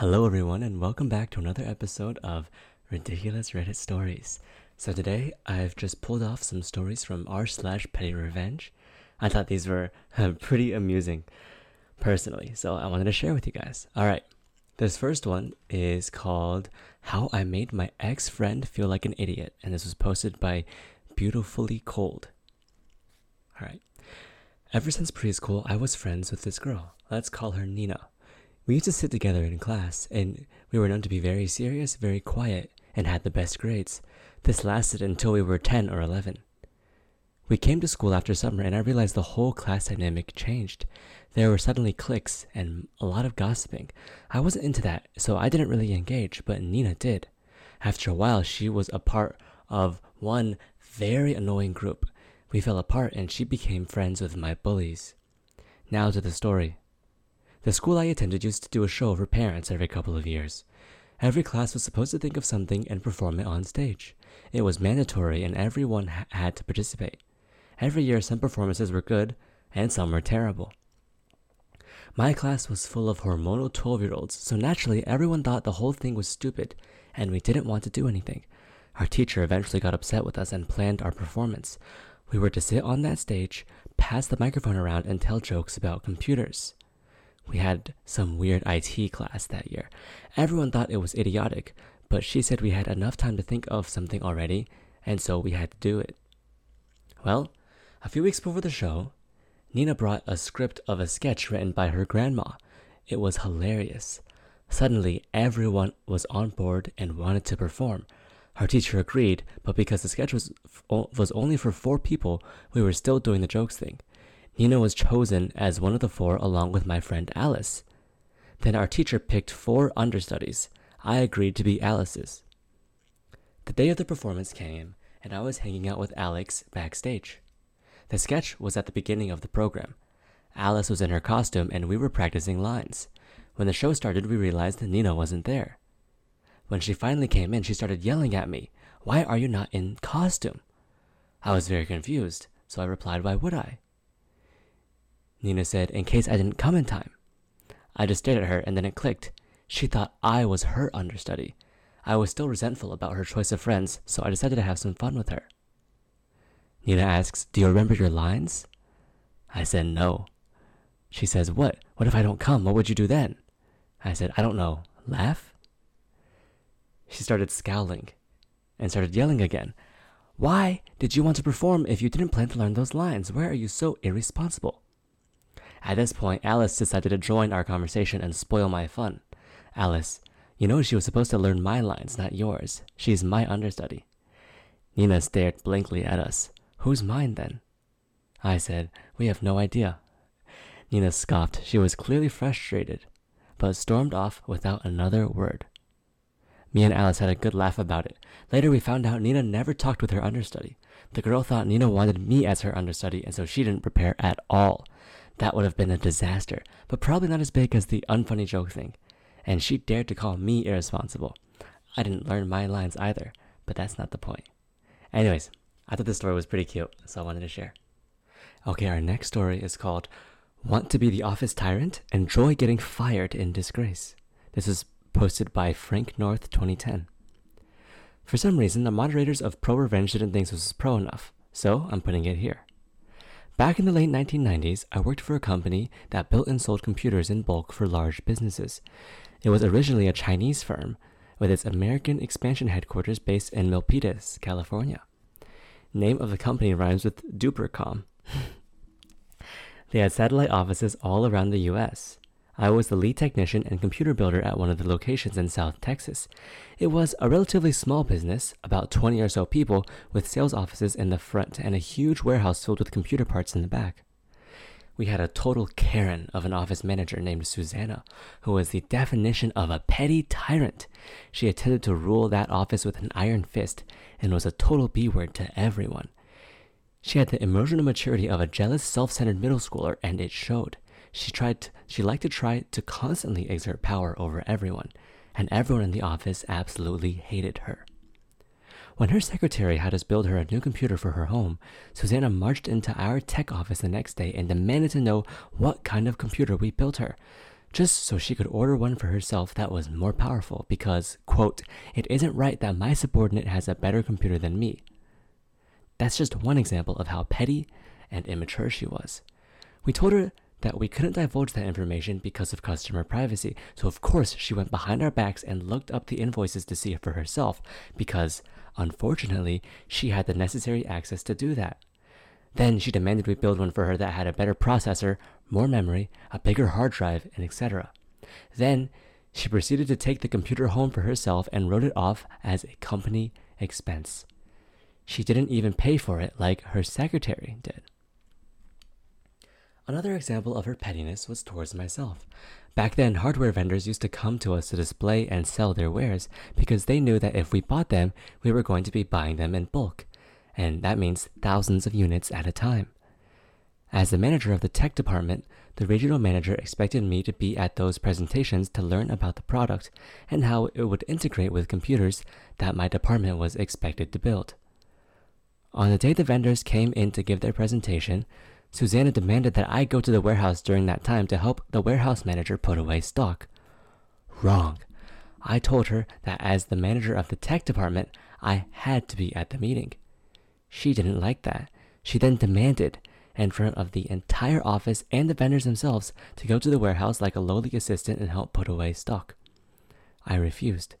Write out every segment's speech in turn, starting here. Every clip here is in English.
Hello, everyone, and welcome back to another episode of Ridiculous Reddit Stories. So today, I've just pulled off some stories from r slash Petty Revenge. I thought these were uh, pretty amusing, personally, so I wanted to share with you guys. All right, this first one is called "How I Made My Ex Friend Feel Like an Idiot," and this was posted by Beautifully Cold. All right. Ever since preschool, I was friends with this girl. Let's call her Nina. We used to sit together in class, and we were known to be very serious, very quiet, and had the best grades. This lasted until we were 10 or 11. We came to school after summer, and I realized the whole class dynamic changed. There were suddenly cliques and a lot of gossiping. I wasn't into that, so I didn't really engage, but Nina did. After a while, she was a part of one very annoying group. We fell apart, and she became friends with my bullies. Now to the story. The school I attended used to do a show for parents every couple of years. Every class was supposed to think of something and perform it on stage. It was mandatory and everyone ha- had to participate. Every year, some performances were good and some were terrible. My class was full of hormonal 12 year olds, so naturally, everyone thought the whole thing was stupid and we didn't want to do anything. Our teacher eventually got upset with us and planned our performance. We were to sit on that stage, pass the microphone around, and tell jokes about computers. We had some weird IT class that year. Everyone thought it was idiotic, but she said we had enough time to think of something already, and so we had to do it. Well, a few weeks before the show, Nina brought a script of a sketch written by her grandma. It was hilarious. Suddenly, everyone was on board and wanted to perform. Our teacher agreed, but because the sketch was, was only for four people, we were still doing the jokes thing. Nina was chosen as one of the four along with my friend Alice. Then our teacher picked four understudies. I agreed to be Alice's. The day of the performance came, and I was hanging out with Alex backstage. The sketch was at the beginning of the program. Alice was in her costume, and we were practicing lines. When the show started, we realized that Nina wasn't there. When she finally came in, she started yelling at me, Why are you not in costume? I was very confused, so I replied, Why would I? Nina said, in case I didn't come in time. I just stared at her and then it clicked. She thought I was her understudy. I was still resentful about her choice of friends, so I decided to have some fun with her. Nina asks, Do you remember your lines? I said, No. She says, What? What if I don't come? What would you do then? I said, I don't know. Laugh? She started scowling and started yelling again. Why did you want to perform if you didn't plan to learn those lines? Why are you so irresponsible? At this point, Alice decided to join our conversation and spoil my fun. Alice, you know she was supposed to learn my lines, not yours. She's my understudy. Nina stared blankly at us. Who's mine then? I said, We have no idea. Nina scoffed. She was clearly frustrated, but stormed off without another word. Me and Alice had a good laugh about it. Later, we found out Nina never talked with her understudy. The girl thought Nina wanted me as her understudy, and so she didn't prepare at all. That would have been a disaster, but probably not as big as the unfunny joke thing. And she dared to call me irresponsible. I didn't learn my lines either, but that's not the point. Anyways, I thought this story was pretty cute, so I wanted to share. Okay, our next story is called Want to be the Office Tyrant? Enjoy Getting Fired in Disgrace. This is posted by Frank North 2010. For some reason, the moderators of Pro Revenge didn't think this was pro enough, so I'm putting it here. Back in the late 1990s, I worked for a company that built and sold computers in bulk for large businesses. It was originally a Chinese firm, with its American expansion headquarters based in Milpitas, California. Name of the company rhymes with Dupercom. they had satellite offices all around the US. I was the lead technician and computer builder at one of the locations in South Texas. It was a relatively small business, about 20 or so people, with sales offices in the front and a huge warehouse filled with computer parts in the back. We had a total Karen of an office manager named Susanna, who was the definition of a petty tyrant. She intended to rule that office with an iron fist and was a total B word to everyone. She had the emotional maturity of a jealous, self centered middle schooler, and it showed. She tried to, she liked to try to constantly exert power over everyone, and everyone in the office absolutely hated her. When her secretary had us build her a new computer for her home, Susanna marched into our tech office the next day and demanded to know what kind of computer we built her. just so she could order one for herself that was more powerful because, quote, it isn't right that my subordinate has a better computer than me. That's just one example of how petty and immature she was. We told her that we couldn't divulge that information because of customer privacy, so of course she went behind our backs and looked up the invoices to see it for herself because, unfortunately, she had the necessary access to do that. Then she demanded we build one for her that had a better processor, more memory, a bigger hard drive, and etc. Then she proceeded to take the computer home for herself and wrote it off as a company expense. She didn't even pay for it like her secretary did. Another example of her pettiness was towards myself. Back then, hardware vendors used to come to us to display and sell their wares because they knew that if we bought them, we were going to be buying them in bulk. And that means thousands of units at a time. As the manager of the tech department, the regional manager expected me to be at those presentations to learn about the product and how it would integrate with computers that my department was expected to build. On the day the vendors came in to give their presentation, Susanna demanded that I go to the warehouse during that time to help the warehouse manager put away stock. Wrong. I told her that as the manager of the tech department, I had to be at the meeting. She didn't like that. She then demanded, in front of the entire office and the vendors themselves, to go to the warehouse like a lowly assistant and help put away stock. I refused.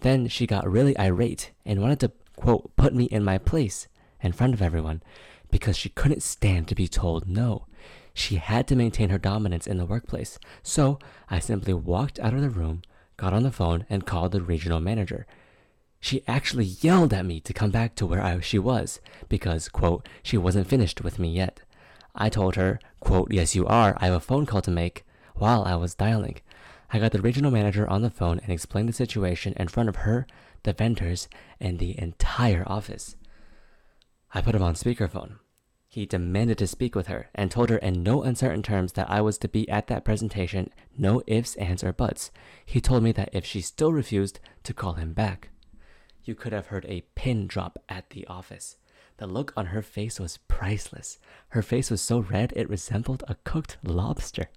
Then she got really irate and wanted to, quote, put me in my place in front of everyone because she couldn't stand to be told no. She had to maintain her dominance in the workplace. So I simply walked out of the room, got on the phone, and called the regional manager. She actually yelled at me to come back to where I, she was because, quote, she wasn't finished with me yet. I told her, quote, yes, you are. I have a phone call to make while I was dialing. I got the regional manager on the phone and explained the situation in front of her, the vendors, and the entire office. I put him on speakerphone. He demanded to speak with her and told her in no uncertain terms that I was to be at that presentation, no ifs, ands, or buts. He told me that if she still refused, to call him back. You could have heard a pin drop at the office. The look on her face was priceless. Her face was so red it resembled a cooked lobster.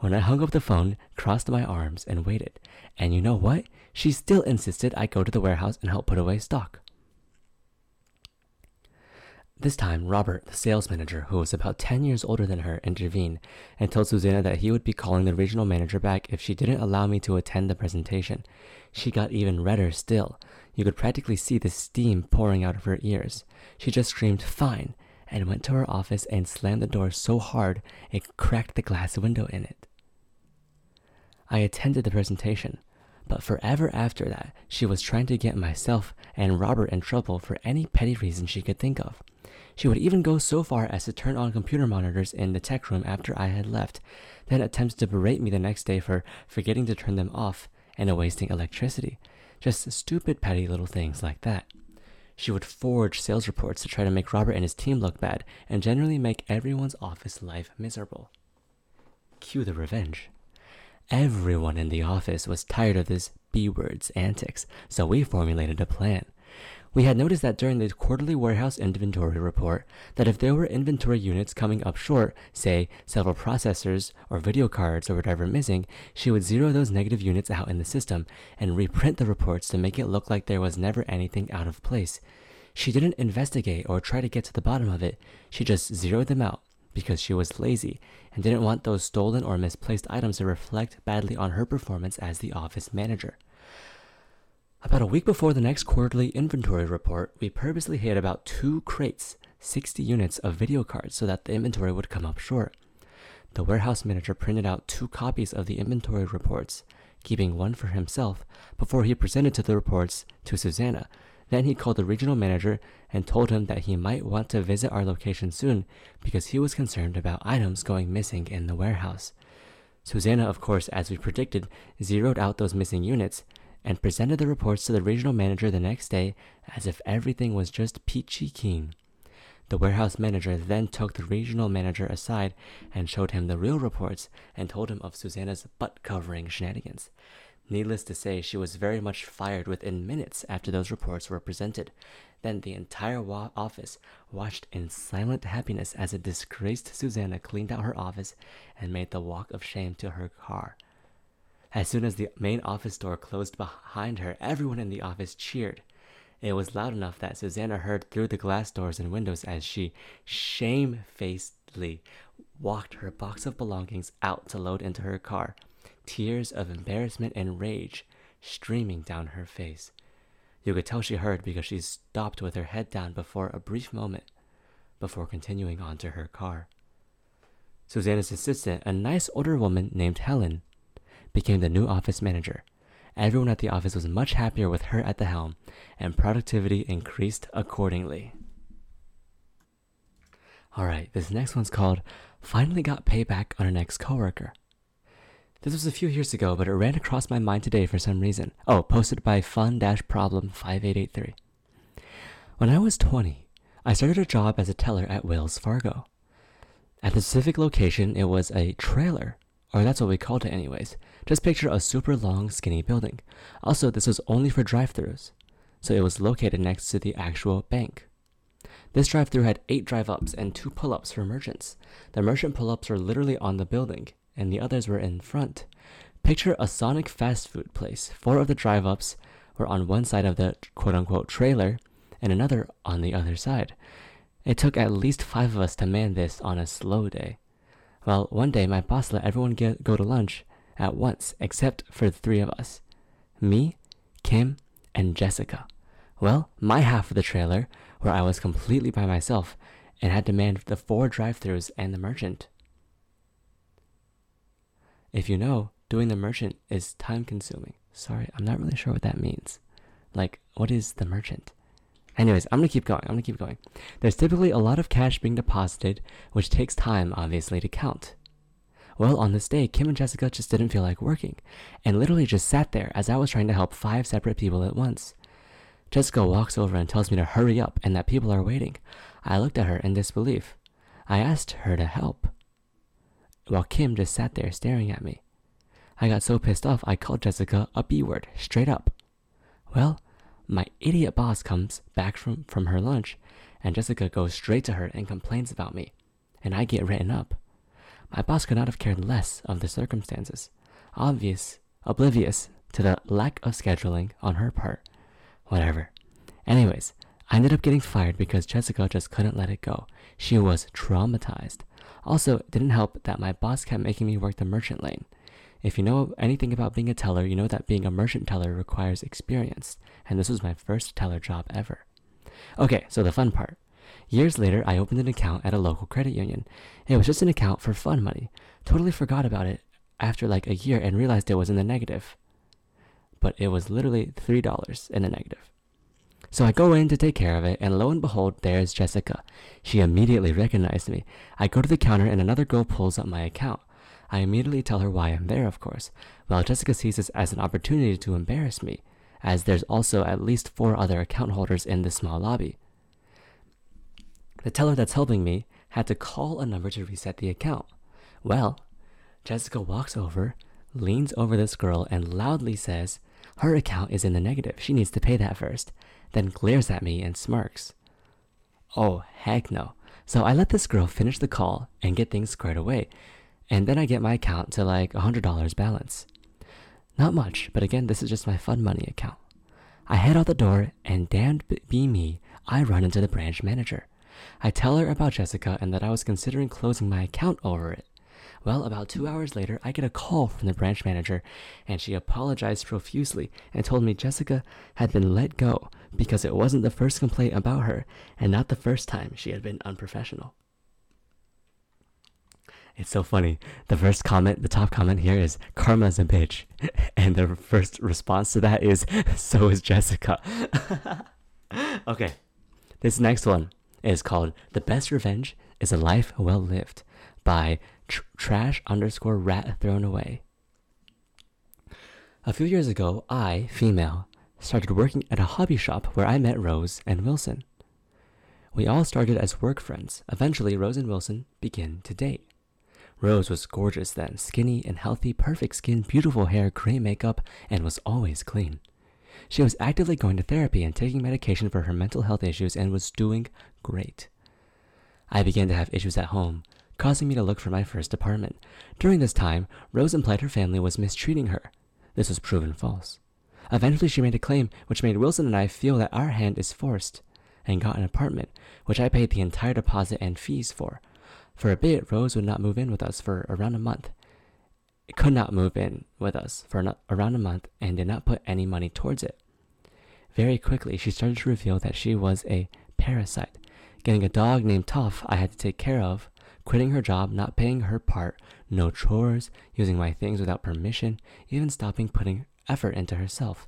When I hung up the phone, crossed my arms, and waited. And you know what? She still insisted I go to the warehouse and help put away stock. This time, Robert, the sales manager, who was about 10 years older than her, intervened and told Susanna that he would be calling the regional manager back if she didn't allow me to attend the presentation. She got even redder still. You could practically see the steam pouring out of her ears. She just screamed, Fine, and went to her office and slammed the door so hard it cracked the glass window in it. I attended the presentation, but forever after that, she was trying to get myself and Robert in trouble for any petty reason she could think of. She would even go so far as to turn on computer monitors in the tech room after I had left, then attempt to berate me the next day for forgetting to turn them off and wasting electricity. Just stupid, petty little things like that. She would forge sales reports to try to make Robert and his team look bad and generally make everyone's office life miserable. Cue the revenge. Everyone in the office was tired of this B word's antics, so we formulated a plan. We had noticed that during the quarterly warehouse inventory report that if there were inventory units coming up short, say several processors or video cards or whatever missing, she would zero those negative units out in the system and reprint the reports to make it look like there was never anything out of place. She didn't investigate or try to get to the bottom of it. She just zeroed them out because she was lazy and didn't want those stolen or misplaced items to reflect badly on her performance as the office manager. About a week before the next quarterly inventory report, we purposely hid about two crates, 60 units of video cards, so that the inventory would come up short. The warehouse manager printed out two copies of the inventory reports, keeping one for himself, before he presented to the reports to Susanna. Then he called the regional manager and told him that he might want to visit our location soon because he was concerned about items going missing in the warehouse. Susanna, of course, as we predicted, zeroed out those missing units and presented the reports to the regional manager the next day as if everything was just peachy keen. The warehouse manager then took the regional manager aside and showed him the real reports and told him of Susanna's butt covering shenanigans. Needless to say, she was very much fired within minutes after those reports were presented. Then the entire wa- office watched in silent happiness as a disgraced Susanna cleaned out her office and made the walk of shame to her car. As soon as the main office door closed behind her, everyone in the office cheered. It was loud enough that Susanna heard through the glass doors and windows as she shamefacedly walked her box of belongings out to load into her car tears of embarrassment and rage streaming down her face. You could tell she heard because she stopped with her head down before a brief moment before continuing on to her car. Susanna's assistant, a nice older woman named Helen, became the new office manager. Everyone at the office was much happier with her at the helm, and productivity increased accordingly. Alright, this next one's called Finally Got Payback on an Ex Coworker. This was a few years ago, but it ran across my mind today for some reason. Oh, posted by fun problem 5883. When I was 20, I started a job as a teller at Wells Fargo. At the specific location, it was a trailer, or that's what we called it, anyways. Just picture a super long, skinny building. Also, this was only for drive throughs, so it was located next to the actual bank. This drive through had eight drive ups and two pull ups for merchants. The merchant pull ups were literally on the building, and the others were in front. Picture a Sonic fast food place. Four of the drive ups were on one side of the quote unquote trailer and another on the other side. It took at least five of us to man this on a slow day. Well, one day my boss let everyone get, go to lunch at once except for the three of us me, Kim, and Jessica. Well, my half of the trailer, where I was completely by myself and had to man the four drive throughs and the merchant, if you know, doing the merchant is time consuming. Sorry, I'm not really sure what that means. Like, what is the merchant? Anyways, I'm gonna keep going. I'm gonna keep going. There's typically a lot of cash being deposited, which takes time, obviously, to count. Well, on this day, Kim and Jessica just didn't feel like working, and literally just sat there as I was trying to help five separate people at once. Jessica walks over and tells me to hurry up and that people are waiting. I looked at her in disbelief. I asked her to help while Kim just sat there staring at me. I got so pissed off I called Jessica a B word, straight up. Well, my idiot boss comes back from, from her lunch, and Jessica goes straight to her and complains about me, and I get written up. My boss could not have cared less of the circumstances, obvious, oblivious to the lack of scheduling on her part. Whatever. Anyways, I ended up getting fired because Jessica just couldn't let it go. She was traumatized. Also, it didn't help that my boss kept making me work the merchant lane. If you know anything about being a teller, you know that being a merchant teller requires experience, and this was my first teller job ever. Okay, so the fun part. Years later, I opened an account at a local credit union. It was just an account for fun money. Totally forgot about it after like a year and realized it was in the negative. But it was literally $3 in the negative. So I go in to take care of it, and lo and behold, there's Jessica. She immediately recognized me. I go to the counter, and another girl pulls up my account. I immediately tell her why I'm there, of course, while Jessica sees this as an opportunity to embarrass me, as there's also at least four other account holders in the small lobby. The teller that's helping me had to call a number to reset the account. Well, Jessica walks over, leans over this girl, and loudly says, Her account is in the negative. She needs to pay that first then glares at me and smirks. Oh, heck no. So I let this girl finish the call and get things squared away, and then I get my account to like $100 balance. Not much, but again, this is just my fun money account. I head out the door, and damned be me, I run into the branch manager. I tell her about Jessica and that I was considering closing my account over it. Well, about two hours later, I get a call from the branch manager, and she apologized profusely and told me Jessica had been let go because it wasn't the first complaint about her and not the first time she had been unprofessional. It's so funny. The first comment, the top comment here is Karma's a bitch. And the first response to that is so is Jessica. okay. This next one is called The Best Revenge is a Life Well Lived by tr- trash underscore rat thrown away. A few years ago, I, female, started working at a hobby shop where I met Rose and Wilson. We all started as work friends. Eventually, Rose and Wilson began to date. Rose was gorgeous then, skinny and healthy, perfect skin, beautiful hair, great makeup, and was always clean. She was actively going to therapy and taking medication for her mental health issues and was doing great. I began to have issues at home, causing me to look for my first apartment. During this time, Rose implied her family was mistreating her. This was proven false. Eventually, she made a claim which made Wilson and I feel that our hand is forced and got an apartment, which I paid the entire deposit and fees for. For a bit, Rose would not move in with us for around a month. It could not move in with us for around a month and did not put any money towards it. Very quickly, she started to reveal that she was a parasite, getting a dog named Toff I had to take care of, quitting her job, not paying her part, no chores, using my things without permission, even stopping putting effort into herself.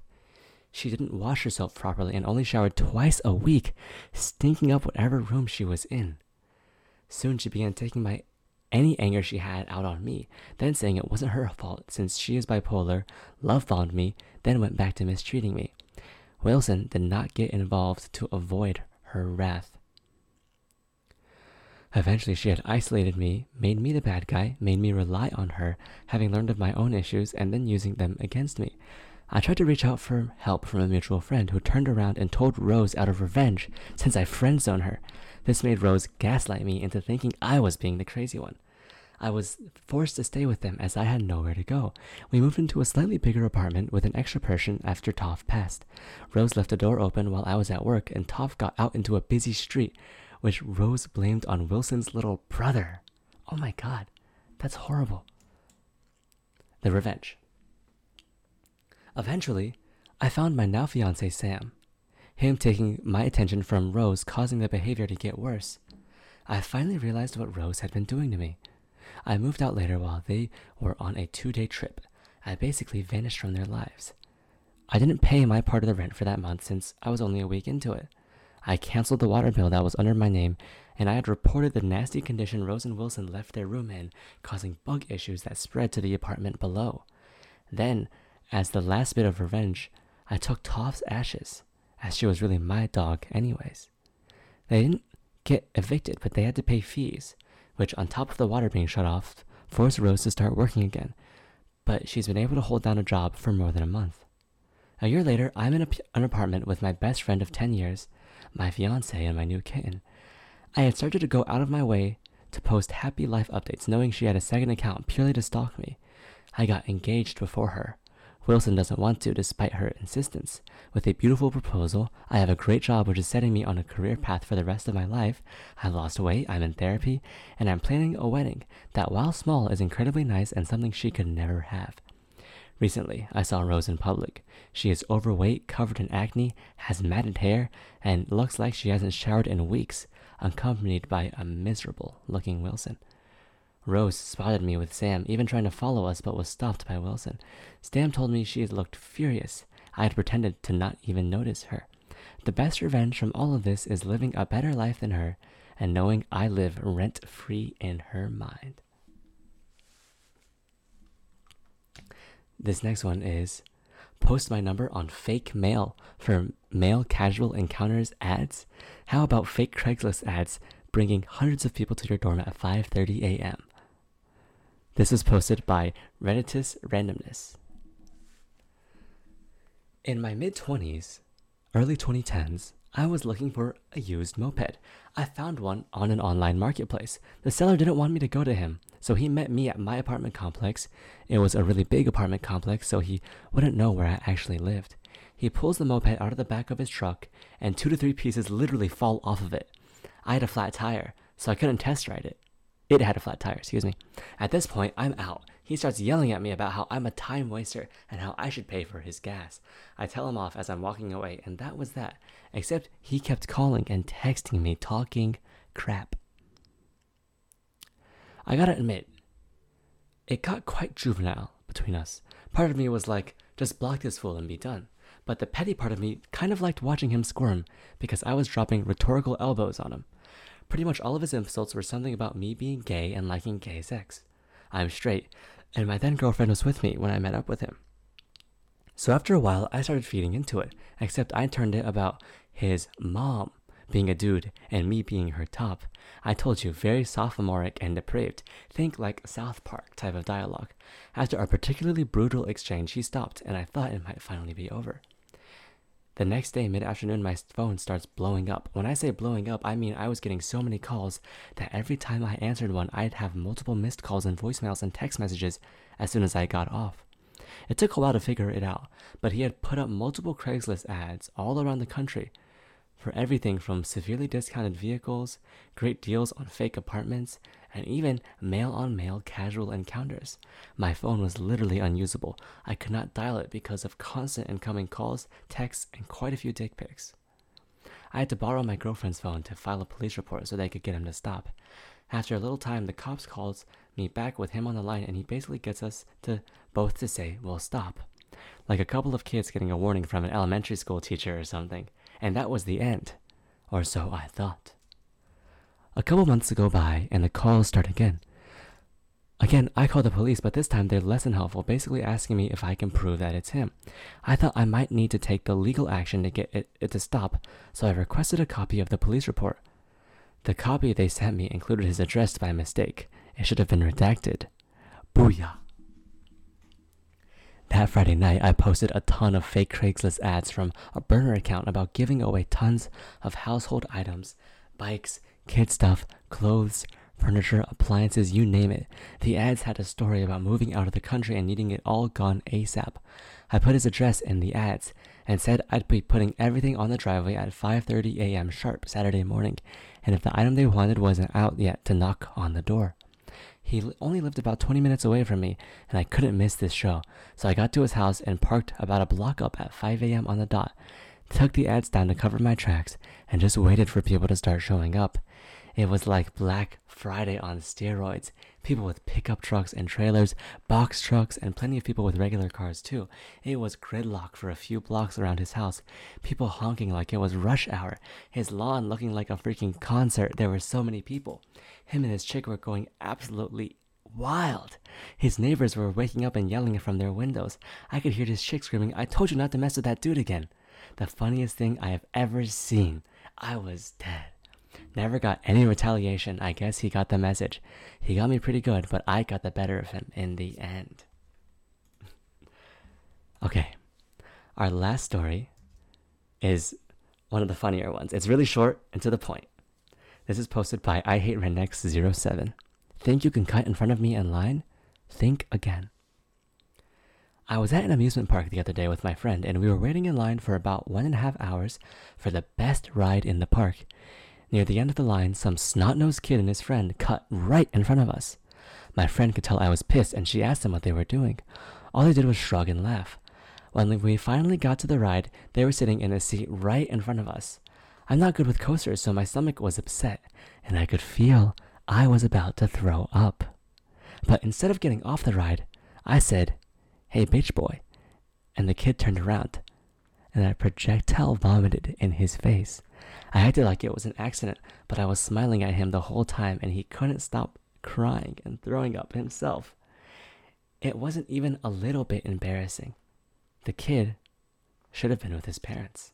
She didn't wash herself properly and only showered twice a week, stinking up whatever room she was in. Soon she began taking my any anger she had out on me, then saying it wasn't her fault since she is bipolar, love bombed me, then went back to mistreating me. Wilson did not get involved to avoid her wrath. Eventually, she had isolated me, made me the bad guy, made me rely on her, having learned of my own issues and then using them against me. I tried to reach out for help from a mutual friend who turned around and told Rose out of revenge since I friend zoned her. This made Rose gaslight me into thinking I was being the crazy one. I was forced to stay with them as I had nowhere to go. We moved into a slightly bigger apartment with an extra person after Toff passed. Rose left the door open while I was at work, and Toff got out into a busy street which Rose blamed on Wilson's little brother. Oh my god, that's horrible. The revenge. Eventually, I found my now fiance Sam. Him taking my attention from Rose causing the behavior to get worse. I finally realized what Rose had been doing to me. I moved out later while they were on a two day trip. I basically vanished from their lives. I didn't pay my part of the rent for that month since I was only a week into it. I canceled the water bill that was under my name, and I had reported the nasty condition Rose and Wilson left their room in, causing bug issues that spread to the apartment below. Then, as the last bit of revenge, I took Toff's ashes, as she was really my dog, anyways. They didn't get evicted, but they had to pay fees, which, on top of the water being shut off, forced Rose to start working again. But she's been able to hold down a job for more than a month. A year later, I'm in an apartment with my best friend of 10 years my fiance, and my new kitten. I had started to go out of my way to post happy life updates, knowing she had a second account purely to stalk me. I got engaged before her. Wilson doesn't want to, despite her insistence. With a beautiful proposal, I have a great job which is setting me on a career path for the rest of my life. I lost weight, I'm in therapy, and I'm planning a wedding that, while small, is incredibly nice and something she could never have. Recently, I saw Rose in public. She is overweight, covered in acne, has matted hair, and looks like she hasn't showered in weeks, accompanied by a miserable looking Wilson. Rose spotted me with Sam, even trying to follow us, but was stopped by Wilson. Sam told me she looked furious. I had pretended to not even notice her. The best revenge from all of this is living a better life than her and knowing I live rent free in her mind. This next one is post my number on fake mail for male casual encounters ads. How about fake Craigslist ads bringing hundreds of people to your dorm at 5:30 a.m.? This was posted by Redditus Randomness. In my mid 20s, early 2010s, I was looking for a used moped. I found one on an online marketplace. The seller didn't want me to go to him, so he met me at my apartment complex. It was a really big apartment complex, so he wouldn't know where I actually lived. He pulls the moped out of the back of his truck, and two to three pieces literally fall off of it. I had a flat tire, so I couldn't test ride it. It had a flat tire, excuse me. At this point, I'm out. He starts yelling at me about how I'm a time waster and how I should pay for his gas. I tell him off as I'm walking away, and that was that. Except he kept calling and texting me, talking crap. I gotta admit, it got quite juvenile between us. Part of me was like, just block this fool and be done. But the petty part of me kind of liked watching him squirm because I was dropping rhetorical elbows on him. Pretty much all of his insults were something about me being gay and liking gay sex. I'm straight, and my then girlfriend was with me when I met up with him. So after a while, I started feeding into it, except I turned it about his mom being a dude and me being her top. I told you, very sophomoric and depraved. Think like South Park type of dialogue. After a particularly brutal exchange, he stopped, and I thought it might finally be over. The next day, mid afternoon, my phone starts blowing up. When I say blowing up, I mean I was getting so many calls that every time I answered one, I'd have multiple missed calls and voicemails and text messages as soon as I got off. It took a while to figure it out, but he had put up multiple Craigslist ads all around the country for everything from severely discounted vehicles, great deals on fake apartments, and even male on male casual encounters. My phone was literally unusable. I could not dial it because of constant incoming calls, texts, and quite a few dick pics. I had to borrow my girlfriend's phone to file a police report so they could get him to stop. After a little time, the cops calls me back with him on the line, and he basically gets us to both to say, "Well, stop," like a couple of kids getting a warning from an elementary school teacher or something. And that was the end, or so I thought. A couple months go by, and the calls start again. Again, I call the police, but this time they're less than helpful, basically asking me if I can prove that it's him. I thought I might need to take the legal action to get it, it, to stop, so I requested a copy of the police report. The copy they sent me included his address by mistake. It should have been redacted. Booyah! That Friday night, I posted a ton of fake Craigslist ads from a burner account about giving away tons of household items, bikes, kid stuff, clothes, furniture, appliances, you name it. The ads had a story about moving out of the country and needing it all gone ASAP. I put his address in the ads and said I'd be putting everything on the driveway at 5:30 a.m. sharp Saturday morning, and if the item they wanted wasn't out yet, to knock on the door. He only lived about 20 minutes away from me, and I couldn't miss this show, so I got to his house and parked about a block up at 5 a.m. on the dot, took the ads down to cover my tracks, and just waited for people to start showing up. It was like Black Friday on steroids. People with pickup trucks and trailers, box trucks, and plenty of people with regular cars too. It was gridlock for a few blocks around his house. People honking like it was rush hour. His lawn looking like a freaking concert. There were so many people. Him and his chick were going absolutely wild. His neighbors were waking up and yelling from their windows. I could hear his chick screaming, I told you not to mess with that dude again. The funniest thing I have ever seen. I was dead. Never got any retaliation. I guess he got the message. He got me pretty good, but I got the better of him in the end. okay. Our last story is one of the funnier ones. It's really short and to the point. This is posted by I Hate Rednecks07. Think you can cut in front of me in line? Think again. I was at an amusement park the other day with my friend, and we were waiting in line for about one and a half hours for the best ride in the park. Near the end of the line, some snot nosed kid and his friend cut right in front of us. My friend could tell I was pissed, and she asked them what they were doing. All they did was shrug and laugh. When we finally got to the ride, they were sitting in a seat right in front of us. I'm not good with coasters, so my stomach was upset, and I could feel I was about to throw up. But instead of getting off the ride, I said, Hey, bitch boy. And the kid turned around, and I projectile vomited in his face. I acted like it was an accident, but I was smiling at him the whole time and he couldn't stop crying and throwing up himself. It wasn't even a little bit embarrassing. The kid should have been with his parents.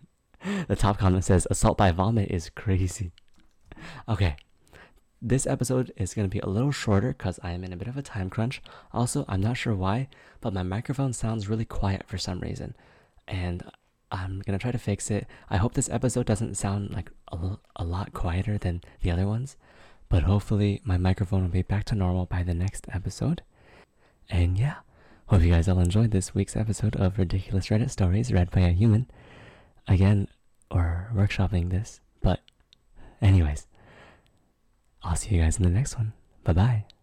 the top comment says assault by vomit is crazy. Okay. This episode is going to be a little shorter because I am in a bit of a time crunch. Also, I'm not sure why, but my microphone sounds really quiet for some reason. And I'm gonna try to fix it. I hope this episode doesn't sound like a, a lot quieter than the other ones, but hopefully my microphone will be back to normal by the next episode. And yeah, hope you guys all enjoyed this week's episode of Ridiculous Reddit Stories read by a human. Again, or workshopping this, but anyways, I'll see you guys in the next one. Bye bye.